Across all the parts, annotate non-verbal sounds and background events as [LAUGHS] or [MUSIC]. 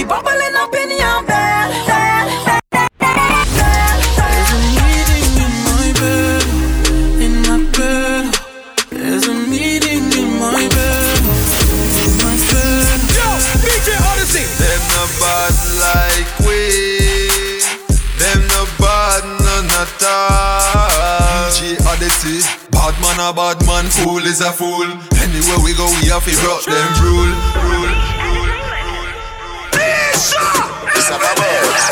be bubbling up in your bed. There's a meeting in my bed, in my bed. There's a meeting in my bed, in my bed. Yo, DJ Odyssey. Them no bad like we. Them no bad. DJ Odyssey. Bad man a bad man, fool is a fool. Anywhere we go, we have to rock them rule, rule.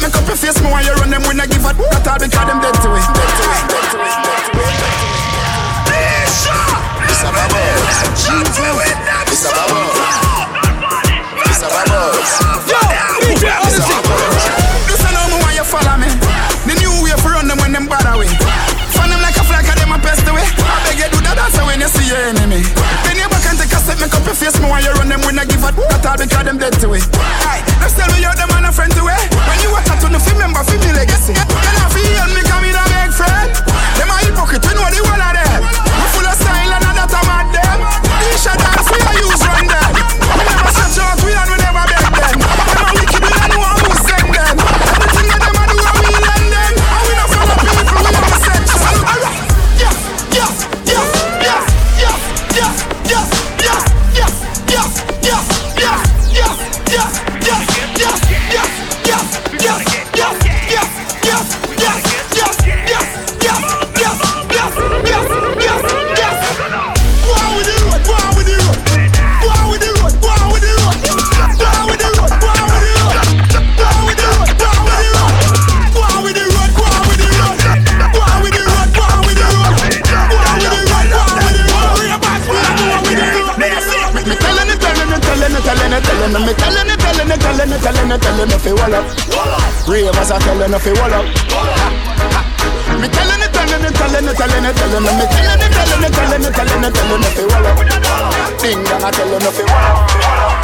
make up your face more when you run them when I give a that all because them dead to it. Dead to it, dead to it, dead to it. It's a bubble. It's a bubble. It's a bubble. Yo, DJ Odyssey. Listen how me why you follow me. The new way for run them when them bother way. Fan them like a flag, them a pest away. I beg you do that dance when you see your your face more when you run them when I give a that all because them dead to it. Aye. Let's tell me you're the man a friend to it. When you on the film, remember for me legacy. wall up. Rave as I tell you, wall up. Me telling it, telling it, telling it, telling it, telling it, me telling it, telling it, telling it, telling it, telling it, nothing wall up. Ding dong, I tell you, nothing wall up.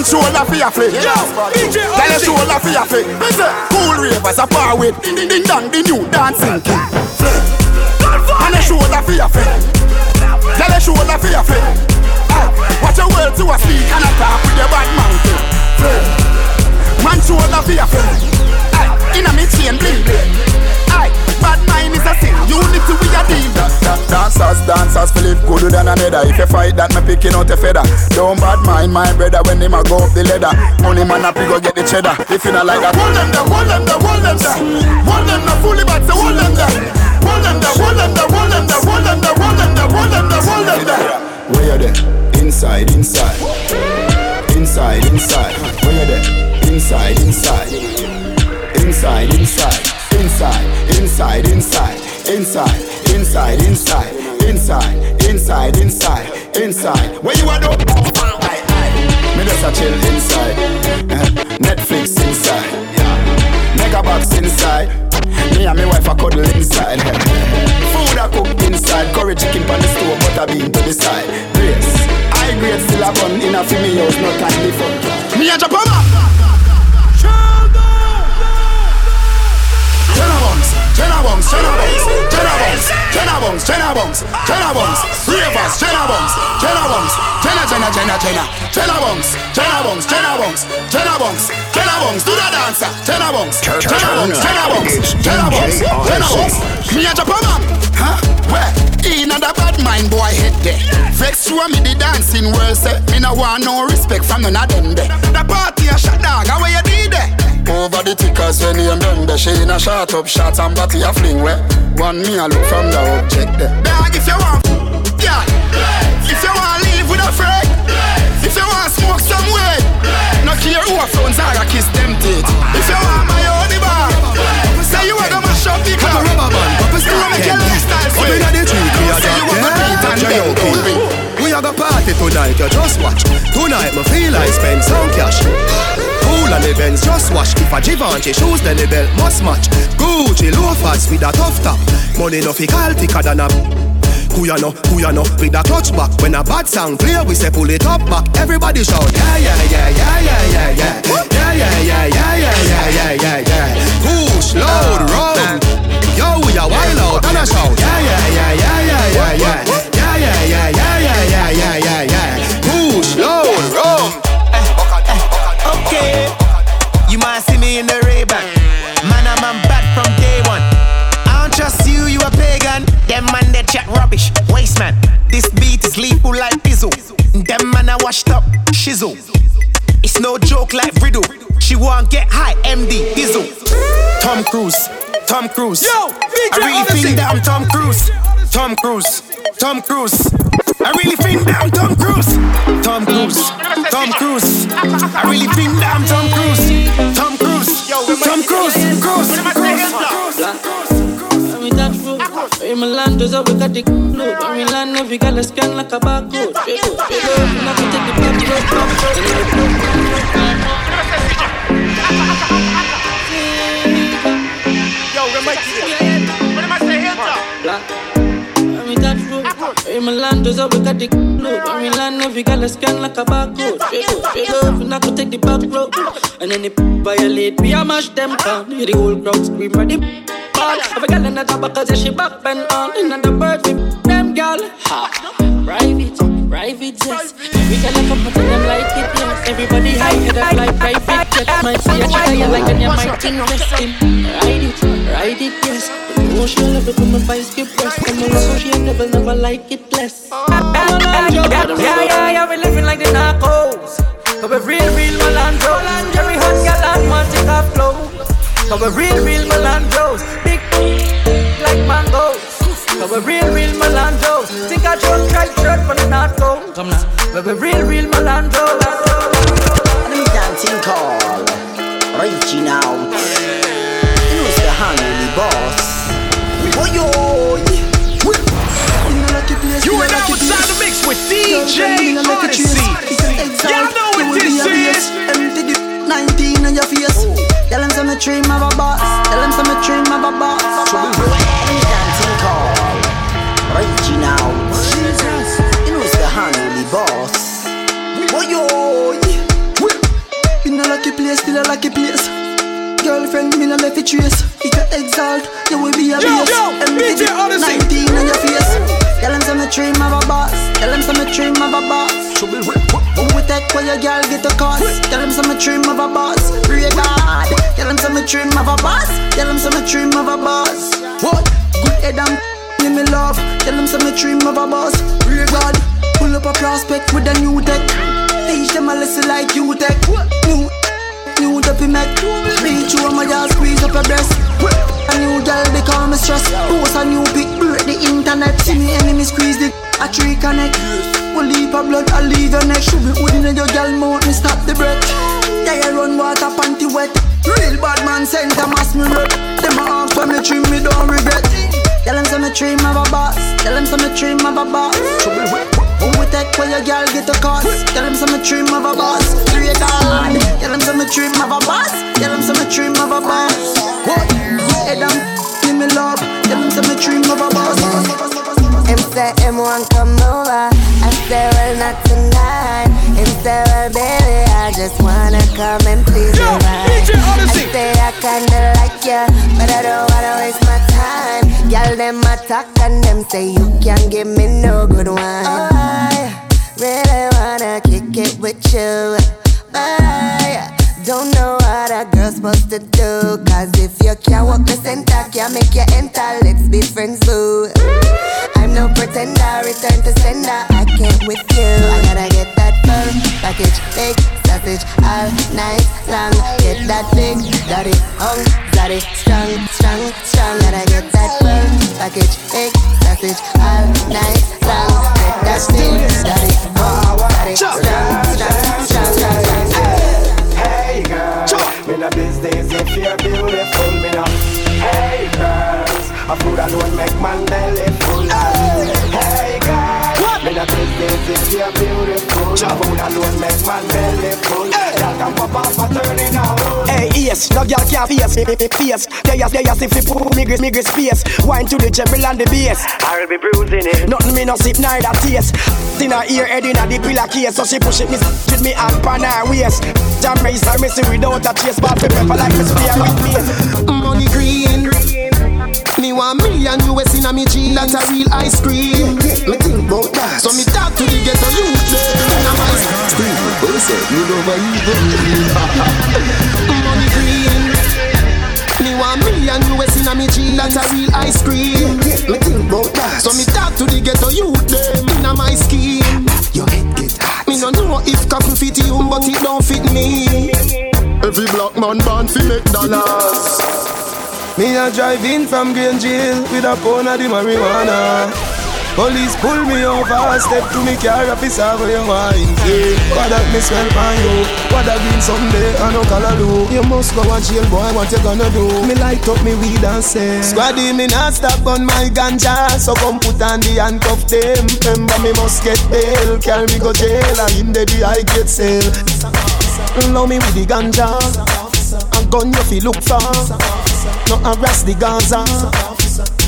And show la fi a flick Tell her show fi a flick Cool ravers a bar with Ding ding ding dong the new dancing king. And shoulder show la fi a flick Tell her show fi a flick ah, Watch your world to a speak and a talk with your bad mountain Man show la fi a flick In me chain bling bling. Mind is a sin. Unity we a deal. Da, da, dancers, dancers, feel it gooder than another. If you fight that, me picking out a feather. Don't bad mind my brother when him a go up the ladder. Money man up, he go get the cheddar. If you not like that, hold them there, hold them there, hold them there. Hold them there, fully back, so hold them there. Hold them there, hold them there, hold them there, hold them there, hold them there, hold them there, hold them there. Where you there? Inside, inside. Inside, inside. Where you there? Inside, inside. Inside, inside inside, inside, inside, inside, inside, inside, inside, inside, inside, inside. Where you are though? Me just a chill inside. Eh, Netflix inside. Mega box inside. Me and my wife a cuddle inside. Eh, food I cook inside. Curry chicken on the stove, butter bean to the side. Grace. I grade still a bun in a fi me house, not like before. Me a drop Jenna bungs, Jenna bungs, Jenna bungs, Jenna bungs, Jenna bungs, Jenna bungs, ravers, Jenna bungs, Jenna bungs, Jenna, Jenna, Jenna, Jenna, Jenna bungs, Jenna bungs, Jenna bungs, Jenna bungs, Jenna bungs, do the dancer, Jenna bungs, Jenna bungs, Jenna bungs, Jenna bungs, Jenna bungs. Me a a map, huh? Where? In the bad mind boy head there. Vex through me the dancing world say me no want no respect from none of them there. The party a shot dog, how you? Over the tickers when you done the She in a shot up shot and body a fling where? One me a look from the object there. Dog if you want Yeah. If you want leave with a friend If you want to smoke some way No care who a phones are a kiss them teeth. If you want my own bar Say you wanna mash up the club Rubber band, papa You wanna make your lifestyle Up sweet inna the tree, clear Say you wanna beat and Check bend out me A go party tonight, you just watch Tonight me feel I spend some cash Cool on the Benz, just watch If a Givenchy shoes, then the belt must match Gucci loafers with a tough top Money no fi call thicker than a Kuyano, Kuyano, with a clutch back When a bad song play, we say pull it up back Everybody shout, yeah, yeah, yeah, yeah, yeah, yeah, yeah Yeah, yeah, yeah, yeah, yeah, yeah, yeah, yeah, Push, load, run Yo, we a wild out and a shout yeah, yeah, yeah, yeah, yeah, yeah Yeah, yeah, yeah, yeah, yeah, yeah, yeah, Push, load, run eh, eh, Okay. You might see me in the Ray-Ban. Man, I'm a bad from day one. I don't trust you, you a pagan. Them man, they chat rubbish. Waste man. This beat is lethal like Bizzle. Them man, I washed up. Shizzle. It's no joke like Riddle. She won't get high, MD, Dizzle. Tom Cruise. Tom Cruise. Yo, I really think that I'm Tom Cruise. Tom Cruise. Tom Cruise. I really think that I'm Tom Cruise. Tom Cruise. Tom Cruise. I really think that I'm Tom Cruise. Tom Cruise. Tom Cruise. Cruise. When we touch road, when we land, there's a we got the load. When land, every gal a scan like a barcode. Straight up, straight up, and I can take the back road, back road. And then we black. Touch road, when we land, there's a we got the load. When we land, every gal a scan like a barcode. Straight up, straight up, and I take the back road. And then they violate, we a mash them down. Hear the whole crowd scream, ready? Ball. a girl in the top because she back bend on. And the birds, we them gal. Ha. Private, private jets. Every gal a come to them like it, yes. Everybody high head up like private jets. Might see a child you like and you might invest in. Ride it, ride it, yes. Love it when my vice get pressed. And my love, she never, like it less. Yeah, yeah, yeah, yeah, we living like the narcos. But we real, real Melandro. Every hot gal But we're real, real Melandros. Big like mangoes. But we real, real Melandros. Think I just right shirt for the narco. Come now. But we real, real Melandros. Them dancing call, reaching out. Who's the hungry boss? Oh yo, You are now inside the mix with DJ Odyssey. Y'all know what this is. 19 on your face. Tell them some dream of a boss. Tell them some dream of a boss. Them dancing call, reaching out. You know it's the hungry boss. Oh yo, in a lucky place, still a lucky place. Girlfriend, me no left it trace. If you exalt, you will be a Yo, base. yo, And DJ Odyssey. 19 on your face. Tell them some dream of a boss. Tell them some dream of a boss. Who we take where your girl get a cost? Tell them some dream of a boss. Pray God. Tell them some dream of a boss. Tell them some dream of a boss. What? Good head and give me love. Tell them some dream of a boss. Pray God. Pull up a prospect with a new tech. Teach them a lesson like you tech. New New dopey make Reach you my girl squeeze up your breast A new girl they call me stress Post a new pic break the internet See me enemy squeeze the a tree connect Will leave a blood I leave your neck Should be holding in your girl mouth me stop the breath Yeah you run water panty wet Real bad man send a mass me rep Them a ask for me dream me don't regret Tell them some me dream of a boss Tell them some me dream of a boss who we take where your girl get a cost? Tell them some dream of a boss. Pray God. Tell them some dream of a boss. Tell them some dream of a boss. What? Hey, them, give me love. Tell them some dream of a boss. Him say him want come over say, well, not tonight. And say, well, baby, I just wanna come and please Yo, you right. I say, I kinda like ya, but I don't wanna waste my time. Y'all, them attack and them say, you can't give me no good wine. Oh, I really wanna kick it with you. But I don't know what a girl's supposed to do. Cause if you can't walk the center, can't make you enter, let's be friends, boo. I'm no pretender, return to sender. I can't with you. I gotta get that full package, big sausage, all night long. Get that big daddy, hung, daddy, strong, strong, strong. Gotta get that full package, big sausage, all night long. Get that big daddy, hung, daddy, strong, strong. strong business if you're beautiful, me no. Hey girls, a food alone make man belly full. Hey me no business if you're beautiful. Food alone make man belly full. Y'all can pop off a turning out. Hey yes, no girl can't face me face. They ask, they ask if you put me grist, me grist space. Wine to the treble and the bass. I'll be bruising it. Nothing me no sip neither taste. In her ear, head in a the pillar case, so she push it me with me hand pan her waist. Jam race her missing without a chase, but pepper like me spear with me. Money green. Me want million US in a me jeans. That's a real ice cream. Me think about that. So me talk to the ghetto youth in a my screen. What is it? You know my evil. Money green. Me want million US in a me jeans. That's a real ice cream. Me think about that. So me talk to the ghetto youth them in a my scheme. Your head get hot. Me no know if coffee fit you, but it don't fit me. Every black man born fi make dollars. Me a drive in from Green Jail with a pound of the marijuana. Police pull me over, step to me car, officer, where you wine. Say What that me smell by you, what that green someday, I no color do. You must go and jail, boy, what you gonna do? Me light up me weed and say Squaddy, me not stop on my ganja, so come put on the handcuff them. Remember me must get bail, carry me go jail, and in the I get sale. Love me with the ganja, a gun you feel look for No harass the Gaza.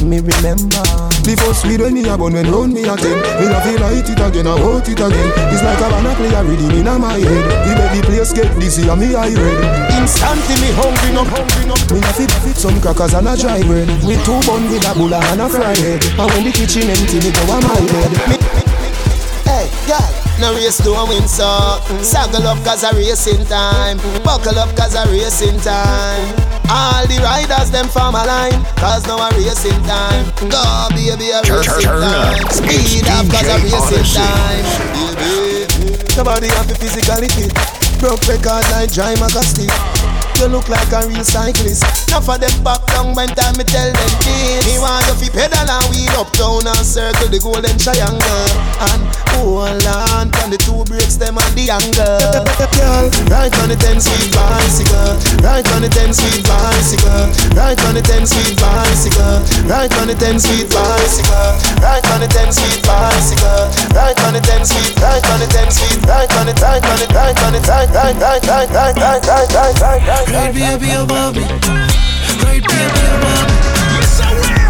Me remember. The first weed when me a bun when round me again. Me a feel light it again, I want it again. It's like a banana play a rhythm in my head. The baby place get dizzy and me eye red. Instantly me hungry no, hungry no. Me a fit fit some crackers and a dry bread. With two bun with a bulla and a fried head. And when the kitchen empty me go on my bed. Me, Hey, girl no race to a win so Saddle up cause a racing time Buckle up cause a racing time all the riders them form a line, cause now a racing time. Go baby a racing time. Speed up cause a racing time. Baby, nobody have the physicality. Broke record like Jai Magasty. You look like a real cyclist. Enough of them back down when time me tell them this. Me want you fi pedal and wheel uptown and circle the golden triangle. And hold on from the two brakes them and the angle. Girl, right on the ten sweet bicycle. Right on the ten sweet bicycle. Right on the ten sweet bicycle. Right on the ten sweet bicycle. Right on the ten sweet bicycle. Right on the ten sweet. Right on the ten sweet. Right on it. Right on it. Right on it. Right right right right right right right right right Right there, be above me. Right there, be above me. You're so real.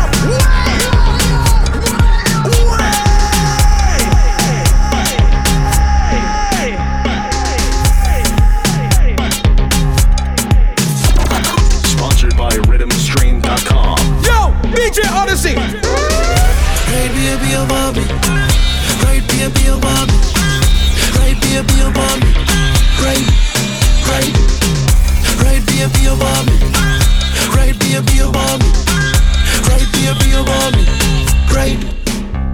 DJ Odyssey. Right there, be above me. Right there, be above me. Right there, be above me. Right, right great baby, you want me. Right, baby, you want me. Right, baby, you want me. Right,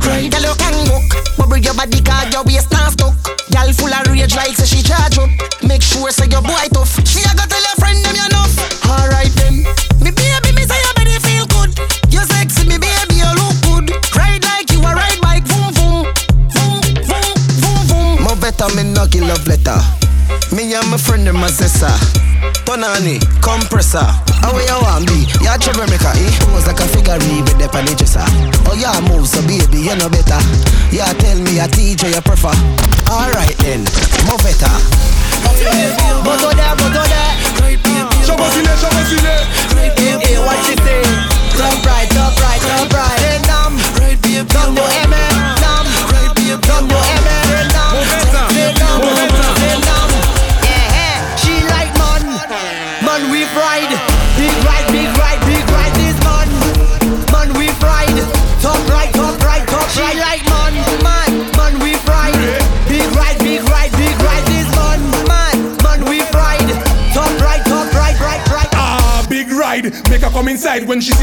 right. Girl, you can look, bubble your body, cause your waist not stuck. Girl full of rage like say she charge up. Make sure say your boy tough. She a got tell your friend them you enough. Alright then, me baby, me say your body feel good. You sexy, me baby, you look good. Ride like you a ride bike, boom boom, boom boom boom boom. More better me no give love letter. Me and my friend them a zessa. Tonani, compressor. How you want be? You a troublemaker, eh? Pose like a figure with the pan dresser. Oh yeah, move so baby, you know better. Yeah, tell me a teacher you prefer. Alright then, move better. Boto there, boto there. Chobosile, chobosile. Hey, what she say? Top right, top right. when she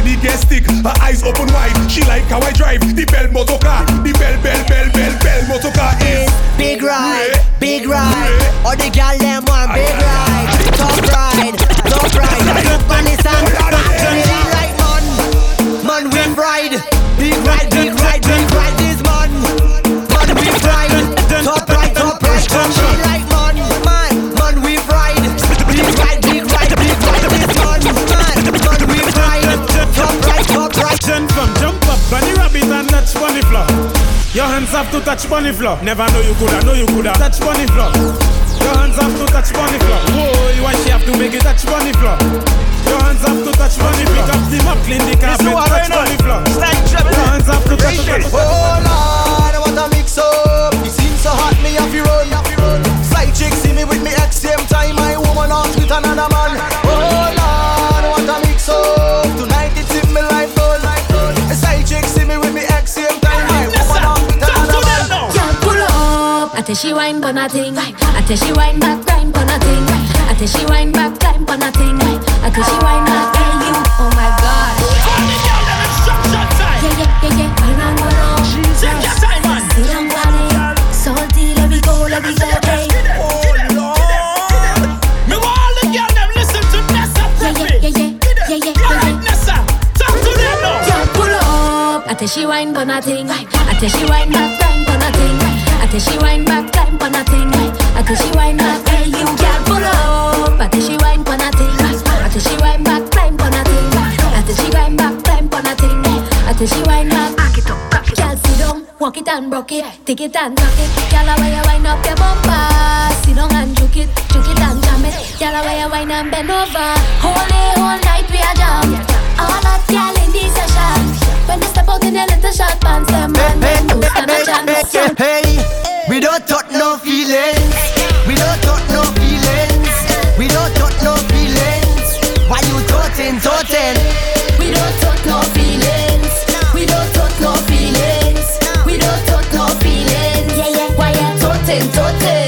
floor. Never know you coulda, know you coulda touch bunny floor. Your hands have to touch bunny floor. Whoa, why she have to make it touch bunny floor? she wine pon a thing. I tell she wine back, grind pon a thing. I tell she wine back, grind pon a thing. I tell she wine back, hey you, oh my gosh. Call me down, let me shut shut time. Yeah yeah yeah yeah, run on run on. Jesus, yes I man. See I'm calling, salty, let me go, let me go, hey. I tell she wine, but nothing. I tell she wine, but grind. Until she wind back, climb on a thing. Until she wind back, hey, you can't pull up. Until she wind on a thing. Until she wind back, climb on a thing. Until she wind back, climb on a thing. Until she wind back, back it up, back it up. sit down, walk it and rock it, take it and knock it. Girl, why you wind up your bumper? Sit down and juke it, juke it and jam it. Girl, why you wind and bend over? Whole day, whole night we are jam. All that girl in this session. When they step out in their little short pants, them man, they do stand a chance. Hey. We don't talk no feelings. We don't talk no feelings. We don't talk no feelings. Why you talking, talking? We don't talk no feelings. We don't talk no feelings. We don't talk no feelings. Yeah, yeah. Why you talking, talking?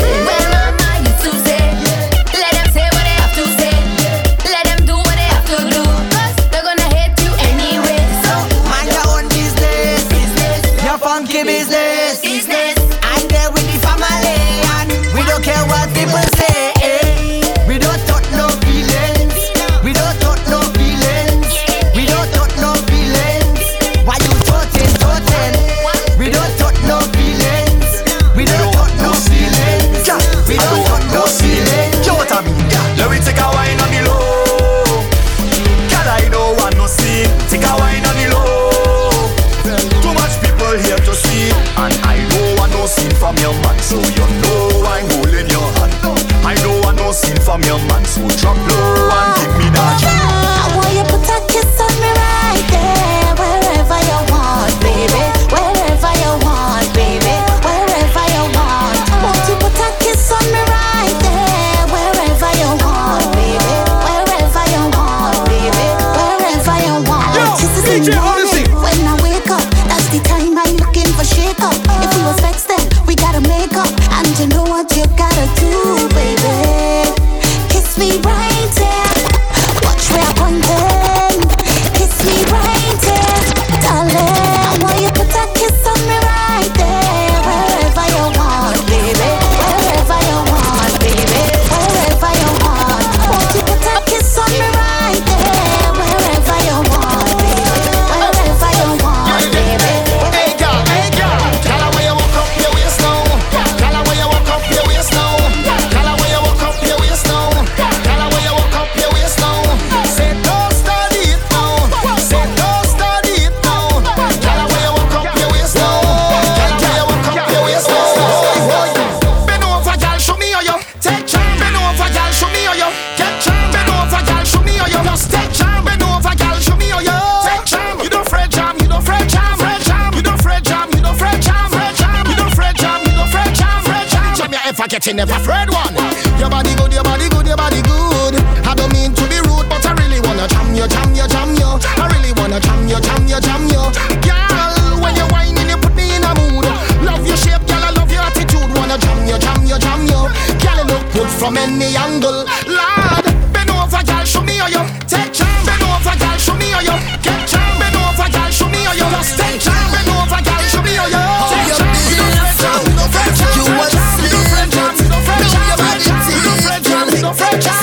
no friend.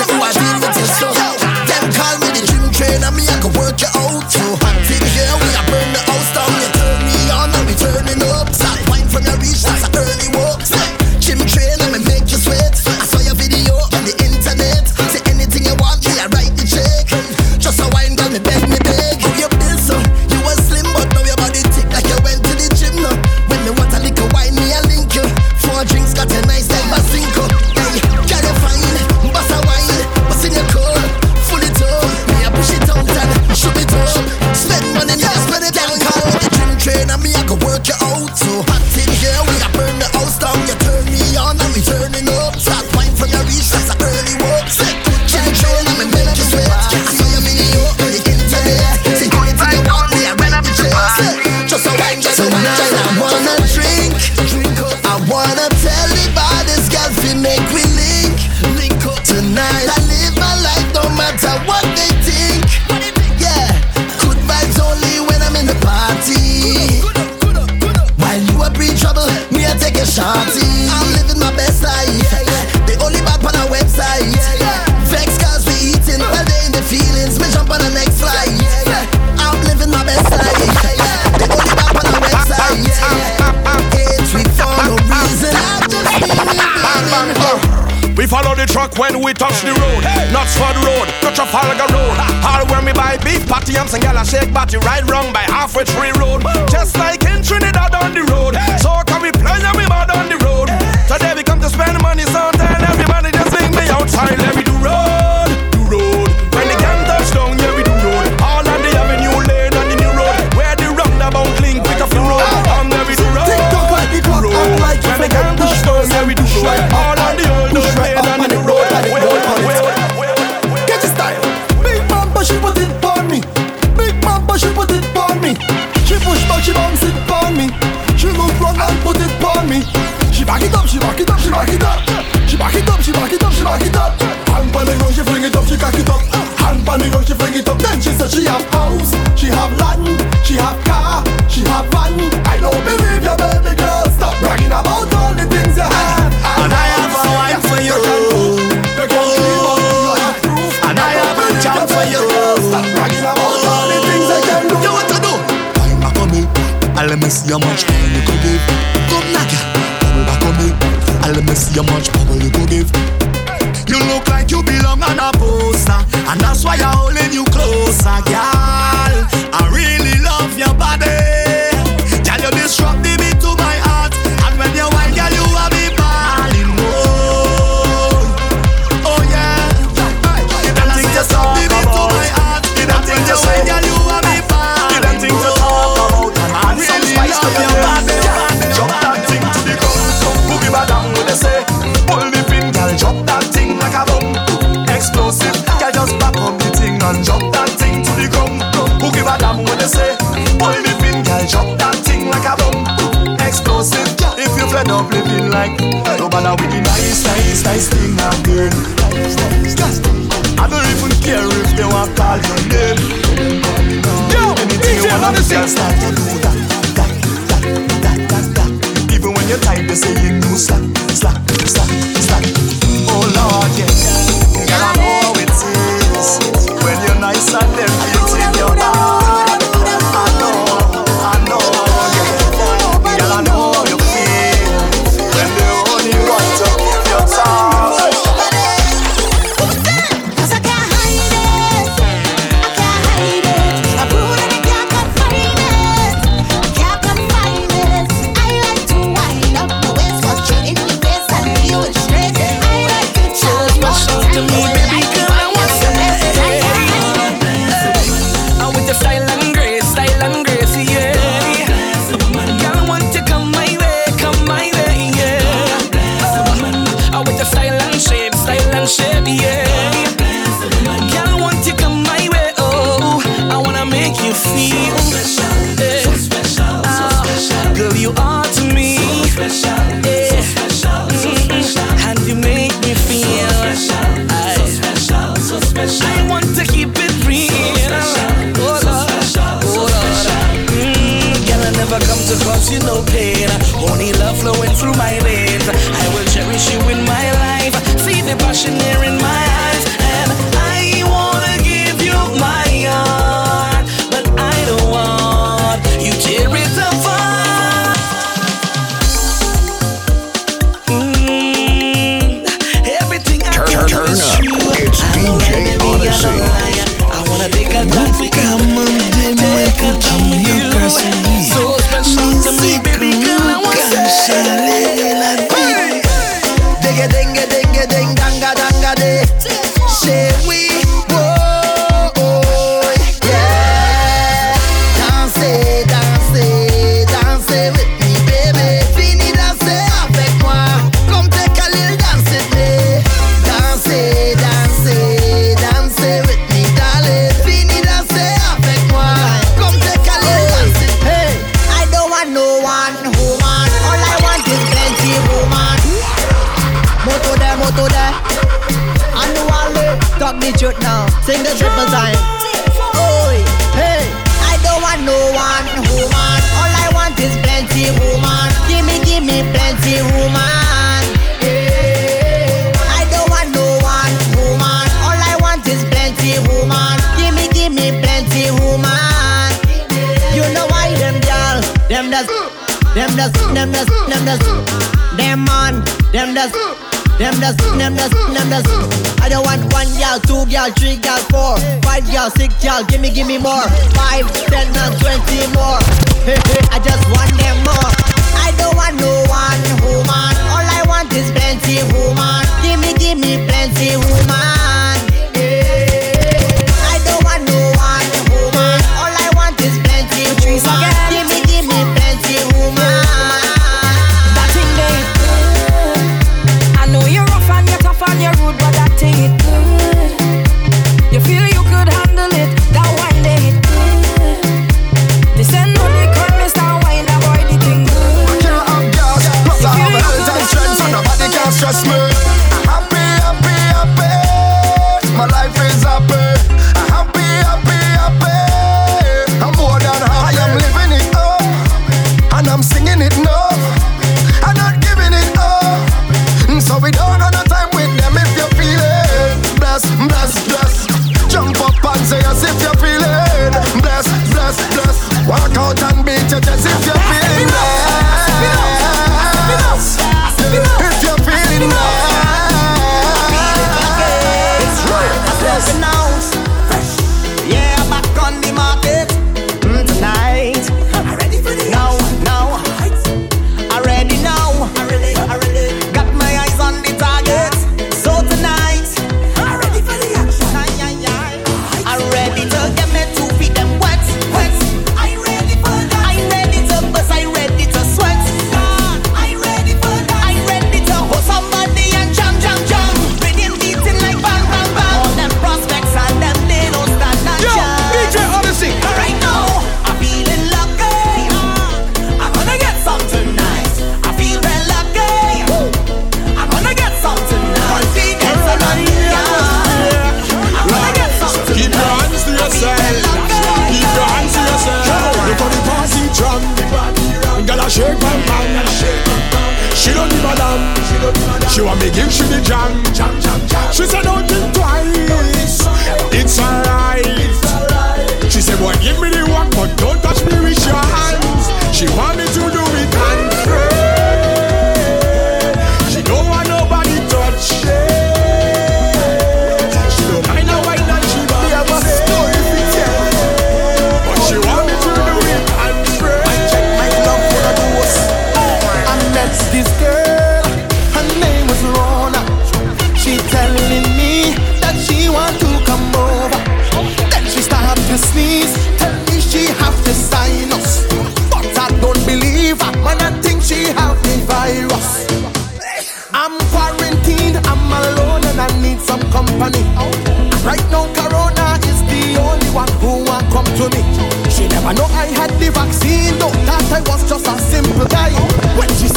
to me. She never know I had the vaccine, though that I was just a simple guy. When she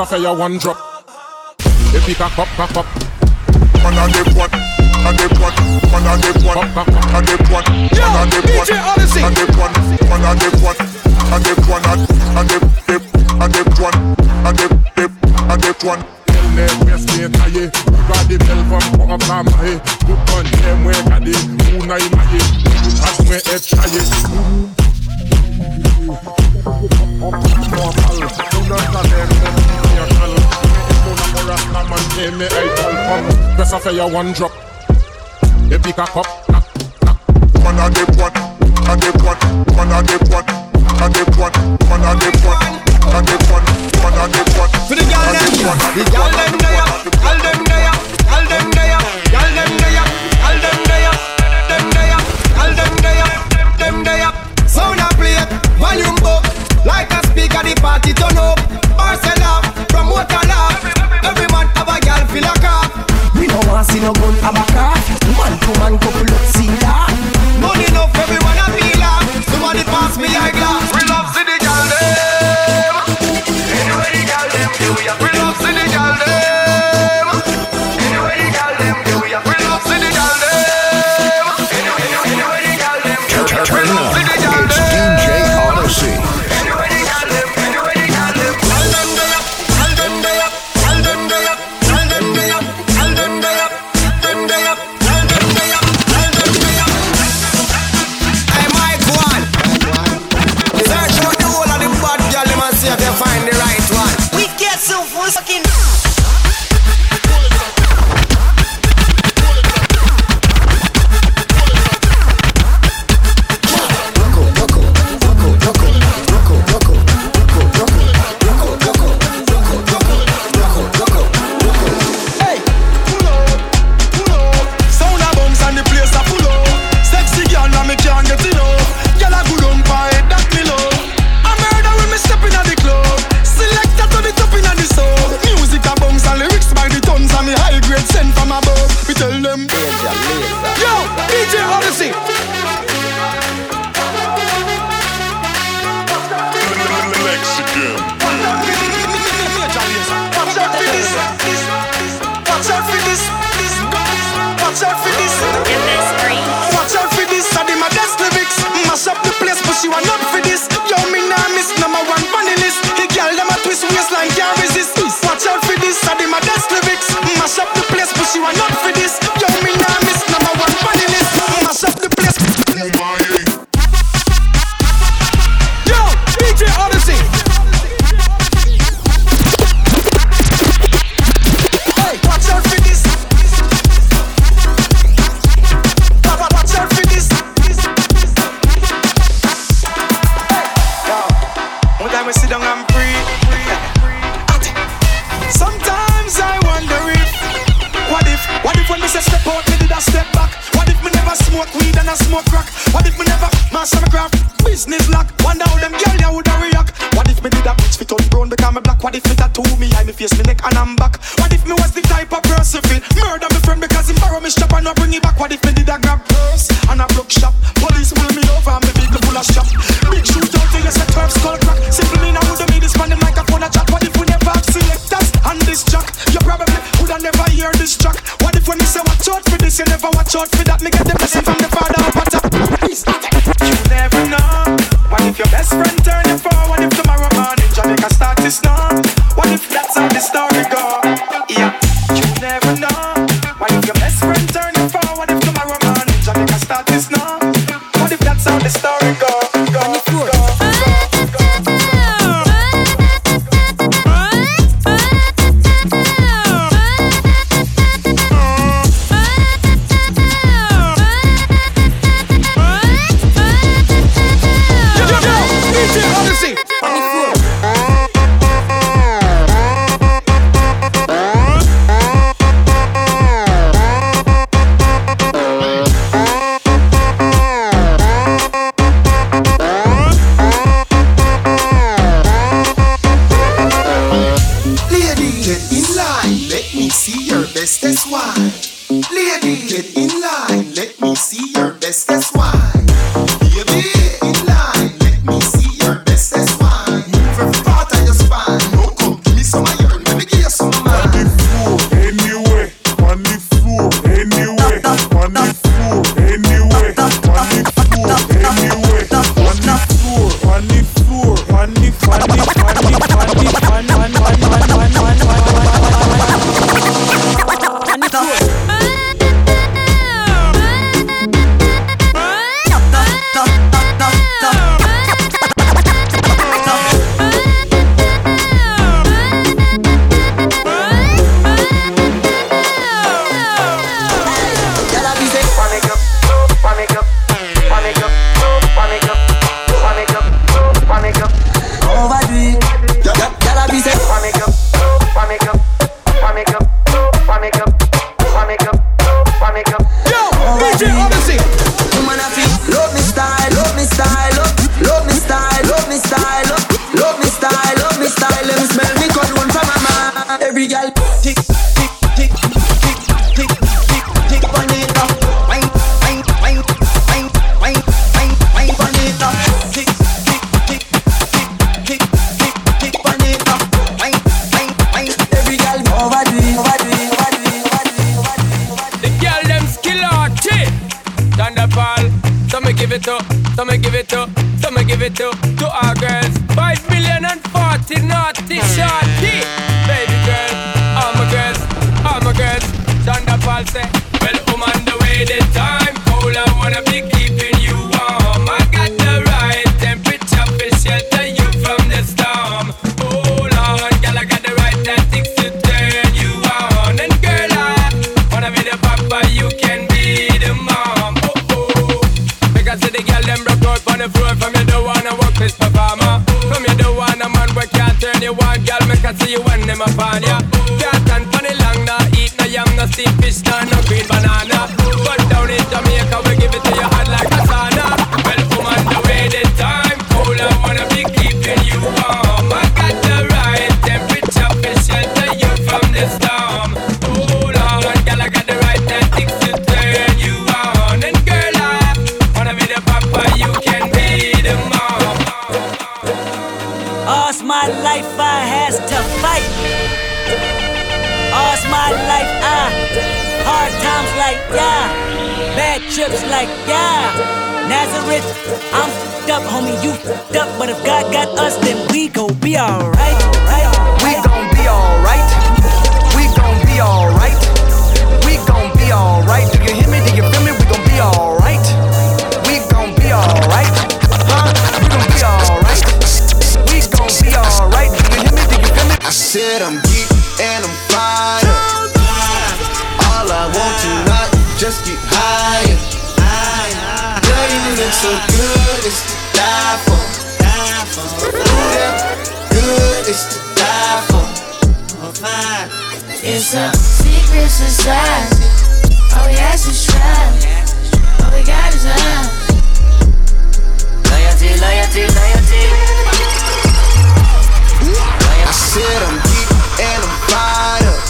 a fire one drop. Man one, a man man man. Them the from Good them where. Press off your one drop. You pick a cup. One a dip one, a dip one, one a dip one, a dip one, one a dip one, a dip one, one a dip one. For the gyal them, one gyal them there, all them there. Watch out for this. Watch out for this. I did my best lyrics. Mash up the place, but she want up for this. Yo, me nah miss number one funny list. The girl them a twist waistline can't resist. Watch out for this. I did my best lyrics. Mash up the place, but she want up for this. Yo, me nah. So me give it to, So me give it to, to our girls. Homie, you fed up. But if God got us, then we gon' be alright. We gon' be alright. We gon' be alright. We gon' be alright. Do you hear me? Do you feel me? We gon' be alright. We gon' be alright. Huh? We gon' be alright. We gon' be alright. Do you hear me? Do you feel me? I said I'm geek and I'm fired up. All I want tonight is just get higher. Girl, you look so good, it's die for. Ooh, yeah, good, it's to die for. It's a secret society. All we ask is try. All we got is love. Loyalty, loyalty, loyalty. I said I'm geek and I'm fired up.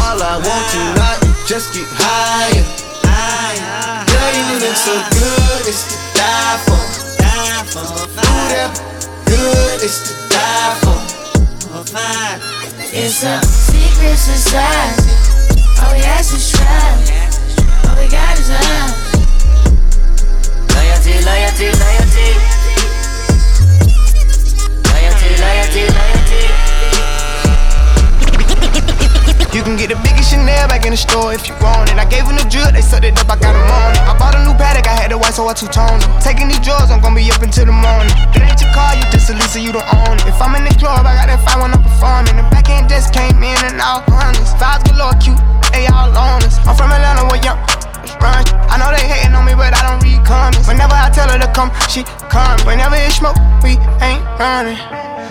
All I want tonight is just get higher. Girl, you look so good, it's to die for. Ooh, yeah, good, it's to die for. It's a secret society. All we ask is try. All we got is love. Loyalty, loyalty, loyalty. Loyalty, loyalty, loyalty. You can get the biggest Chanel back in the store if you want it. I gave them the drip, they sucked it up, I got them on it. I bought a new Patek, I had the white, so I two-toned it. Taking these drugs, I'm gonna be up until the morning. It ain't your car, you just a Lisa, you don't own it. If I'm in the club, I got that fine when I'm performing. The back end just came in and all honest. Vibes galore, cute, they all on us. I'm from Atlanta, where young run. I know they hating on me, but I don't read comments. Whenever I tell her to come, she come. Whenever it's smoke, we ain't running.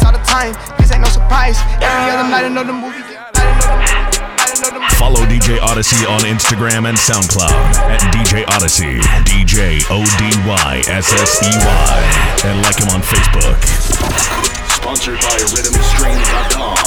Do all the time, this ain't no surprise. Every other night, I know the movie. Follow DJ Odyssey on Instagram and SoundCloud at DJ Odyssey, DJ O D Y S S E Y, and like him on Facebook. Sponsored by RhythmStream.com.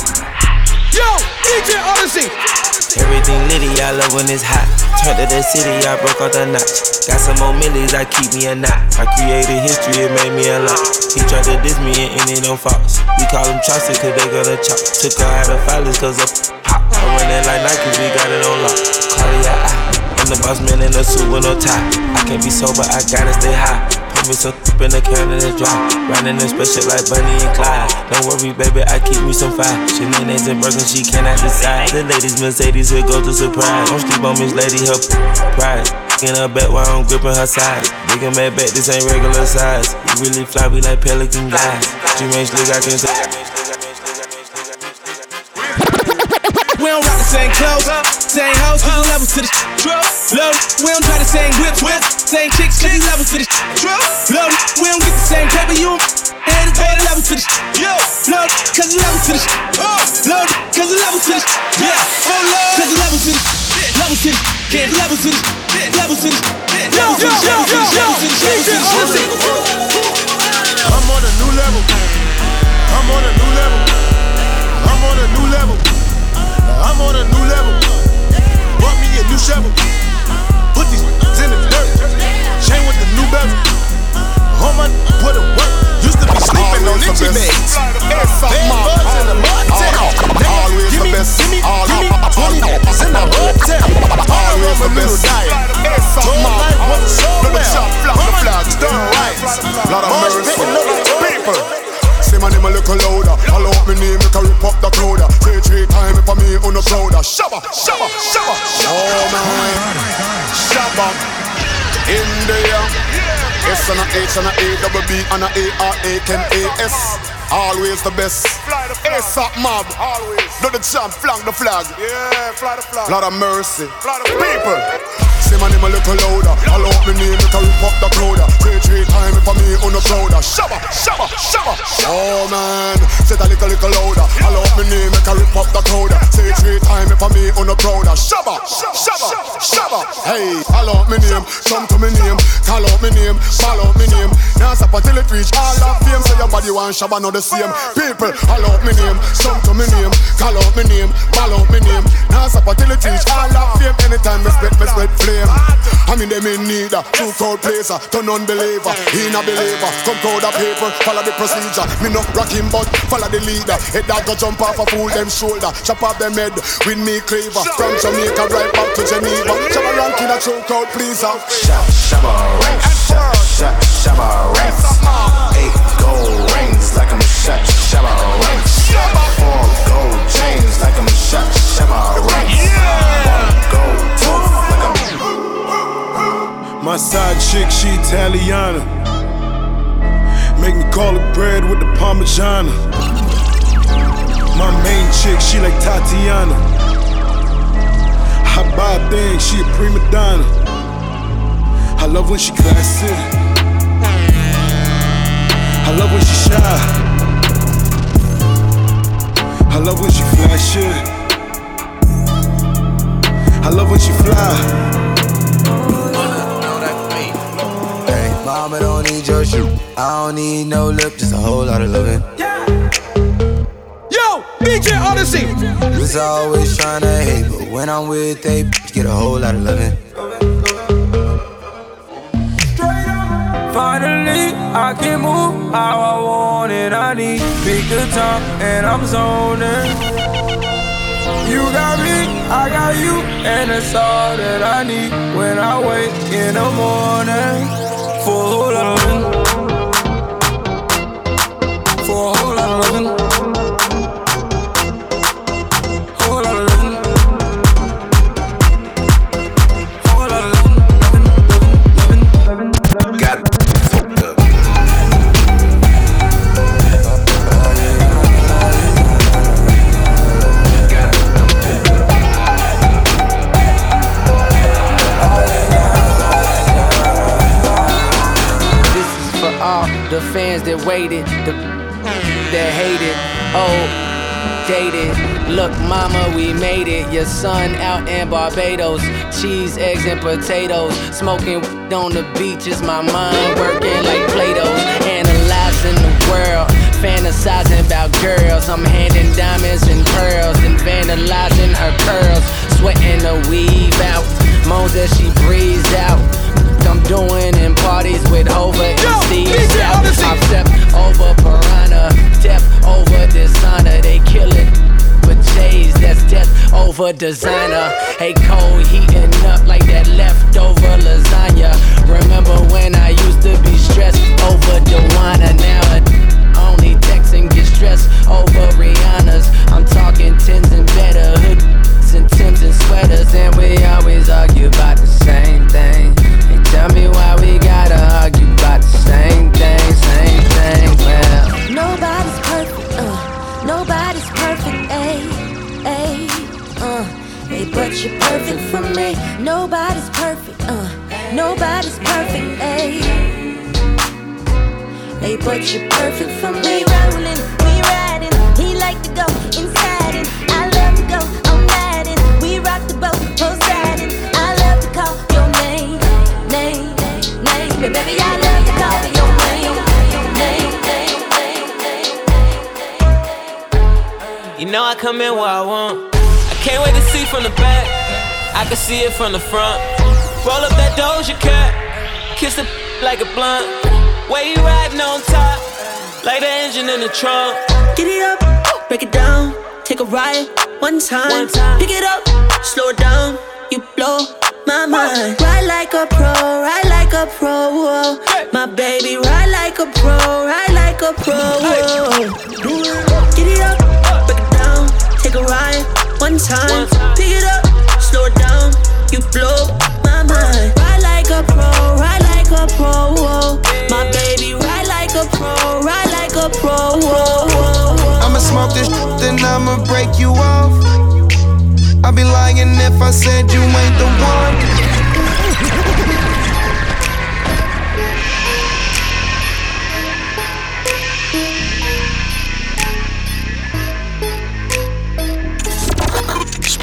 Yo, DJ Odyssey. Everything litty, I love when it's hot. Turned to the city, I broke out the notch. Got some more millies, I keep me a knot. I created history, it made me a lot. He tried to diss me and ended on Fox. We call him Chaucer, cause they gonna chop. Took her out of filers, cause of pop. I run it like Nike, we got it on lock. Cardiac eye. I'm the boss man in a suit with no tie. I can't be sober, I gotta stay high. Put me some in the can and it's dry. Riding in special like Bonnie and Clyde. Don't worry, baby, I keep me some fire. Shenanigans and broken, she cannot decide. The ladies Mercedes will go to surprise. Don't sleep on Miss Lady, her pride. In her back while I'm gripping her sides. Big and mad back, this ain't regular size. You really fly, we like pelican guys. She range look, I can say. [LAUGHS] We don't rock the same clothes, same house, different levels to the truck. Load, we don't try the same whips, whips, same chicks, different levels to the truck. Load, we don't get the same paper, you and it's better level to the yo. Load, cause the level to the load, cause the level to the yeah. Oh Lord, cause the level to the level to the yeah, level to the level to the level to the level to the level to the level to the I'm on a new level. I'm on a new level. I'm on a new level. I'm on a new level. Bought me a new shovel. Put these in the dirt. Chain with the new bezel. On my put a work. Used to be sleeping on itchy beds. Bed bugs in the motel. Always Give the me, give me, All- give me all- 20 dollars in the hotel. Always the I'm a little best. diet. Told life wasn't so well. chop, flop the flags, done right. Lot of mercy. pitting up the People. Say my name a little louder. All out me name, make a rip up the crowd. Say three times I me on the crowd. Shabba, shabba, shabba. In there. S and a H and a A double B and a A R A N A S. Always the best. S up mob. Always. Do the champ, flank the flag. Yeah, fly the flag. Lot of mercy. Lot of people. Say my name a little louder. All out me name, a rip up the crowd. Three times if I me on the crowd. Shabba, shabba, shabba. Oh man, say that little little louder. All out me name, make a rip up the crowd. Say three times if I me on the crowd. Shabba, shabba, shabba. Hey, all out me name, come to me name, call out me name, call out me name. Now stop until it reach all of fame. Say your body want shabba, know the same. People, all out me name, come to me name, call out me name, call out me name. Now stop until it reach all of fame. Anytime me spit, me spit flame. I mean them in need, a true crowd placer, turn unbeliever, in a believer. Come crowd of people, follow the procedure. Me no rock him, but follow the leader. Head that go jump off a fool them shoulder, chop off them head with me cleaver. From Jamaica right back to Geneva. Shabba ranking a true crowd pleaser. Shabba ranks, shabba, shabba ranks. Eight gold rings like I'm a shot. Shabba ranks. Four gold chains like I'm a shot. Shabba ranks. One gold My side chick, she Italiana. Make me call it bread with the Parmigiana. My main chick, she like Tatiana. I buy things, she a prima donna. I love when she classy. I love when she shy. I love when she flashy. I love when she fly. Need your shoe. I don't need no lip, just a whole lot of loving. Yeah. Yo, DJ Odyssey. Was always trying to hate, but when I'm with they get a whole lot of loving. Finally, I can move how I want it. I need pick the top and I'm zoning. You got me, I got you, and that's all that I need when I wake in the morning. For a whole lot of loving. For a whole lot of loving. Waited, the that hated. Oh, dated. Look, mama, we made it. Your son out in Barbados. Cheese, eggs, and potatoes. Smoking on the beach beaches. My mind working like Play Dohs. Analyzing the world. Fantasizing about girls. I'm handing diamonds and pearls. And vandalizing her curls. Sweating the weave out. Moans as she breathes out. I'm doing in parties with Hova and Steve I've stepped over Piranha, step over designer. They kill it with J's, that's death over designer. Hey, cold heating up like that leftover lasagna. Remember when I used to be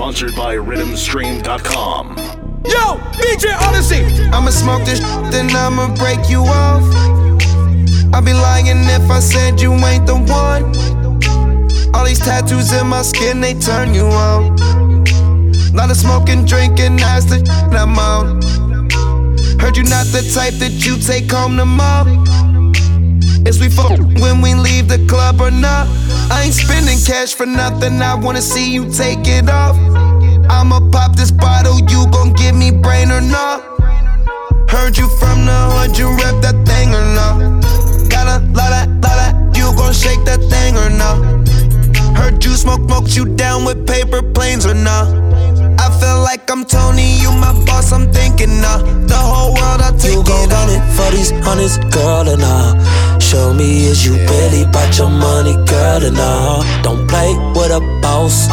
Sponsored by RhythmStream.com. Yo, DJ Odyssey. I'ma smoke this then I'ma break you off. I'd be lying if I said you ain't the one. All these tattoos in my skin, they turn you on. Lot of smoking, drinking, that's the I'm on. Heard you not the type that you take home to mom. Is we fuck when we leave the club or not? I ain't spending cash for nothing, I wanna see you take it off. I'ma pop this bottle, you gon' give me brain or not? Heard you from the hood, you rep that thing or not? Got a lot of, lot of, you gon' shake that thing or not? Heard you smoke, smoked you down with paper planes or not? I feel like I'm Tony, you my boss, I'm thinking nah. The whole world, I'll take You gon' it run it for these hundreds, girl, and all. Show me is you really about your money, girl, and all. Don't play with a boss,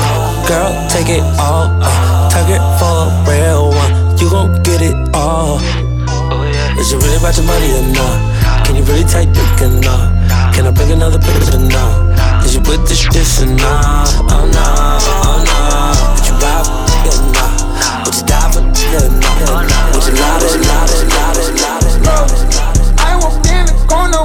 girl, take it all. Uh, it for a real one, you gon' get it all. Is you really about your money or not? Can you really take dick or not? Can I bring another bitch or not? Is you with this this or not? Oh no, oh no. You ride not? Would you die for? Would you walked in the corner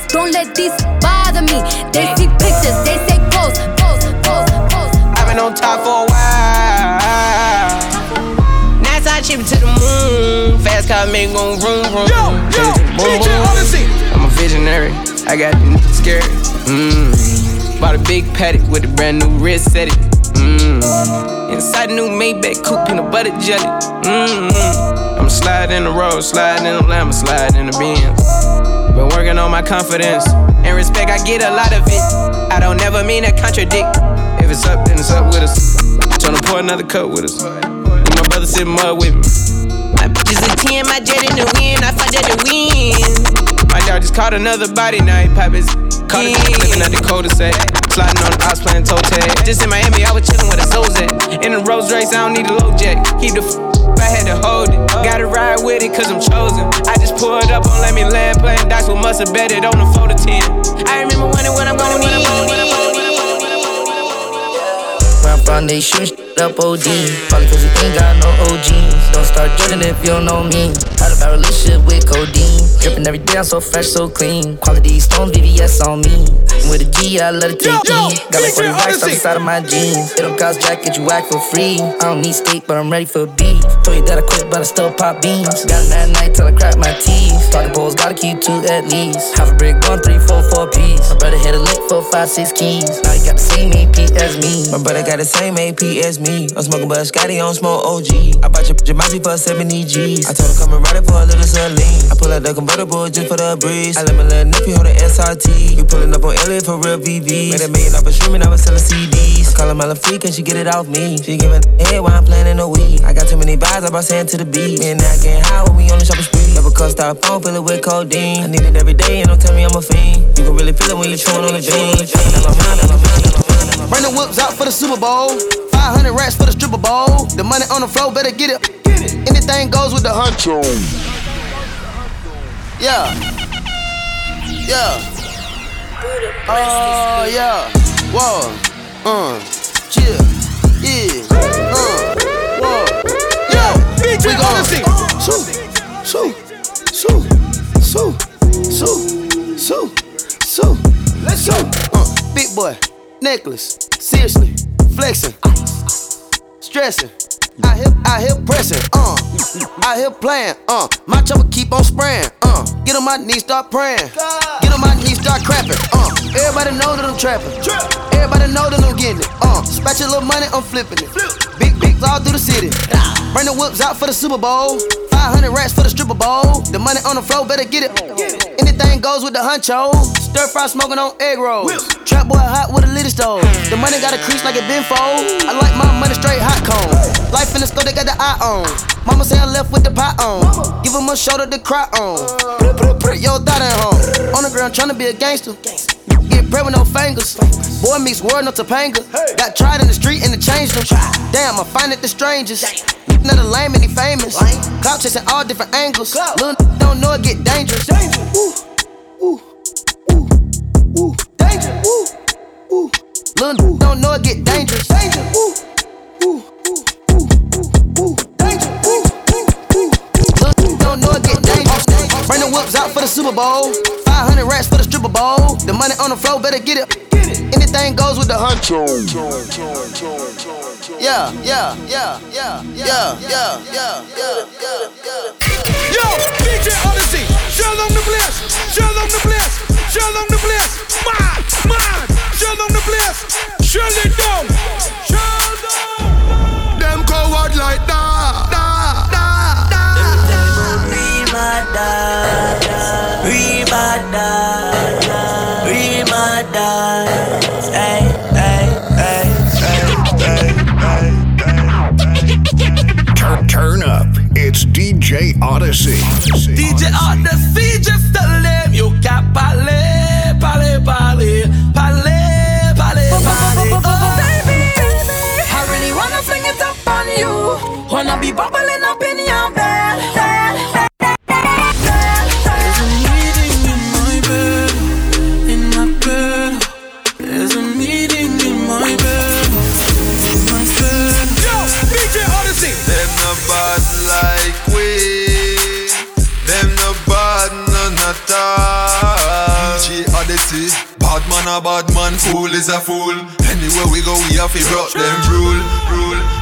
Don't let these bother me. They see pictures, they say pose, pose, pose, pose. I've been on top for a while. NASA chip to the moon. Fast car make gon' room, room. Yo, yo, boom, boom. I'm a visionary. I got the scared. Mmm. Bought a big Patek with a brand new wrist set it. Mmm. Inside a new Maybach coupe, peanut butter jelly. Mmm. I'm sliding in the road, sliding in the lamb, sliding in the Benz. Been working on my confidence and respect. I get a lot of it. I don't never mean to contradict. If it's up, then it's up with us. Tryna pour another cup with us. And my brother sit mud with me. My bitches a 10, my jet in the wind. I fought that to win. My dog just caught another body, now he pop his Caught it, living at the cul-de-sac. Sliding on the ops playing toe tag. Just in Miami, I was chilling with a at. In the Rolls Royce, I don't need a low jack. Keep the f- I had to hold it. Gotta ride with it, cause I'm chosen. I just pulled up on let me land playing dice with must have bet it on the 4 to 10. I remember when and when I'm gonna. Where I'm they shoot up OD. Probably cause you ain't got no OGs. Don't start judging if you don't know me. Had a bad relationship with codeine. Dripping every day, I'm so fresh, so clean. Quality stones, VVS on me. With a G, I let it take E. Got like 40 racks off the side of my jeans. It don't cost jack, get you whack for free. I don't need steak, but I'm ready for beef. Told you that I quit, but I still pop beans. Got that night till I crack my teeth. Pocket bowls, gotta keep two at least. Half a brick, one, three, four, four piece. My brother hit a lick for five, six keys. Now he got the same AP as me. My brother got the same AP as me. I'm smoking, but Scotty on smoke OG. I bought your Jamaica for 70 G's. I told her come and ride it for a little Celine. I pull out the convertible just for the breeze. I let my little nephew hold an SRT. You pulling up on LA for real VV. Made a million off of streaming, I was selling CDs. I call her my freak and she get it off me. She giving head while I'm playing in the weed. I got too many vibes, I brought sand to the beat. Me and that getting high when we on the shopping spree. Never cussed out phone, fill it with codeine. I need it every day and don't tell me I'm a fiend. You can really feel it when you're chewing on the bean. Bring the whips out for the Super Bowl. 500 racks for the stripper bowl. The money on the floor, better get it. Anything goes with the huncho. Yeah. Yeah. Oh, yeah. Whoa. Uh. Chill. Yeah. Uh. Whoa. Yeah. We gon' Sue. Sue. Sue. Sue. Sue. Sue. Sue. Let's go. Uh. Big boy. Necklace. Seriously. Flexing. Stressing. I hip, I hip pressing, uh. I hip playing, uh. My chopper keep on spraying, uh. Get on my knees, start praying. Get on my knees, start crapping, uh. Everybody know that I'm trapping. Everybody know that I'm getting it, uh. Little money, I'm flipping it. Flip. Big, big, all through the city. Bring the whips out for the Super Bowl. 500 racks for the stripper bowl. The money on the floor, better get it. Anything goes with the huncho. Stir fry smoking on egg rolls. Trap boy hot with a little stove. The money got a crease like it been fold. I like my money straight hot cone. Life in the store, they got the eye on. Mama say I left with the pot on. Give him a shoulder to cry on. Put your thought at home. On the ground trying to be a gangster. Get bread with no fingers. Boy meets world, no Topanga. Got tried in the street and it changed them. Damn, I find it the strangest. Another lame and he famous. Clout chasing all different angles. Little don't know it get dangerous. Ooh, ooh, ooh, ooh, danger. Ooh, ooh. Little don't know it get dangerous. Danger. Ooh, ooh, ooh, ooh, ooh, danger. Ooh, ooh, ooh. Little don't know it get whips out for the Super Bowl. 500 racks for the stripper bowl. The money on the floor, better get it. Anything goes with the huncho. Yeah, yeah, yeah, yeah, yeah, yeah, yeah, yeah, yeah. Yo, DJ Odyssey, show them the place, show them the place, show them the place. Man, man, show them the shut it down, show them. Them coward like that, Ramadan, Ramadan, Ramadan. Hey, hey, turn, up. It's DJ Odyssey. DJ Odyssey, just a name You got Pale, pale, pale, pale, pale, pale. Oh baby, I really wanna fling it up on you. Wanna be bubbling up in your bed. Odyssey. Bad man a bad man, fool is a fool. Anywhere we go, we have to broke them rule, rule.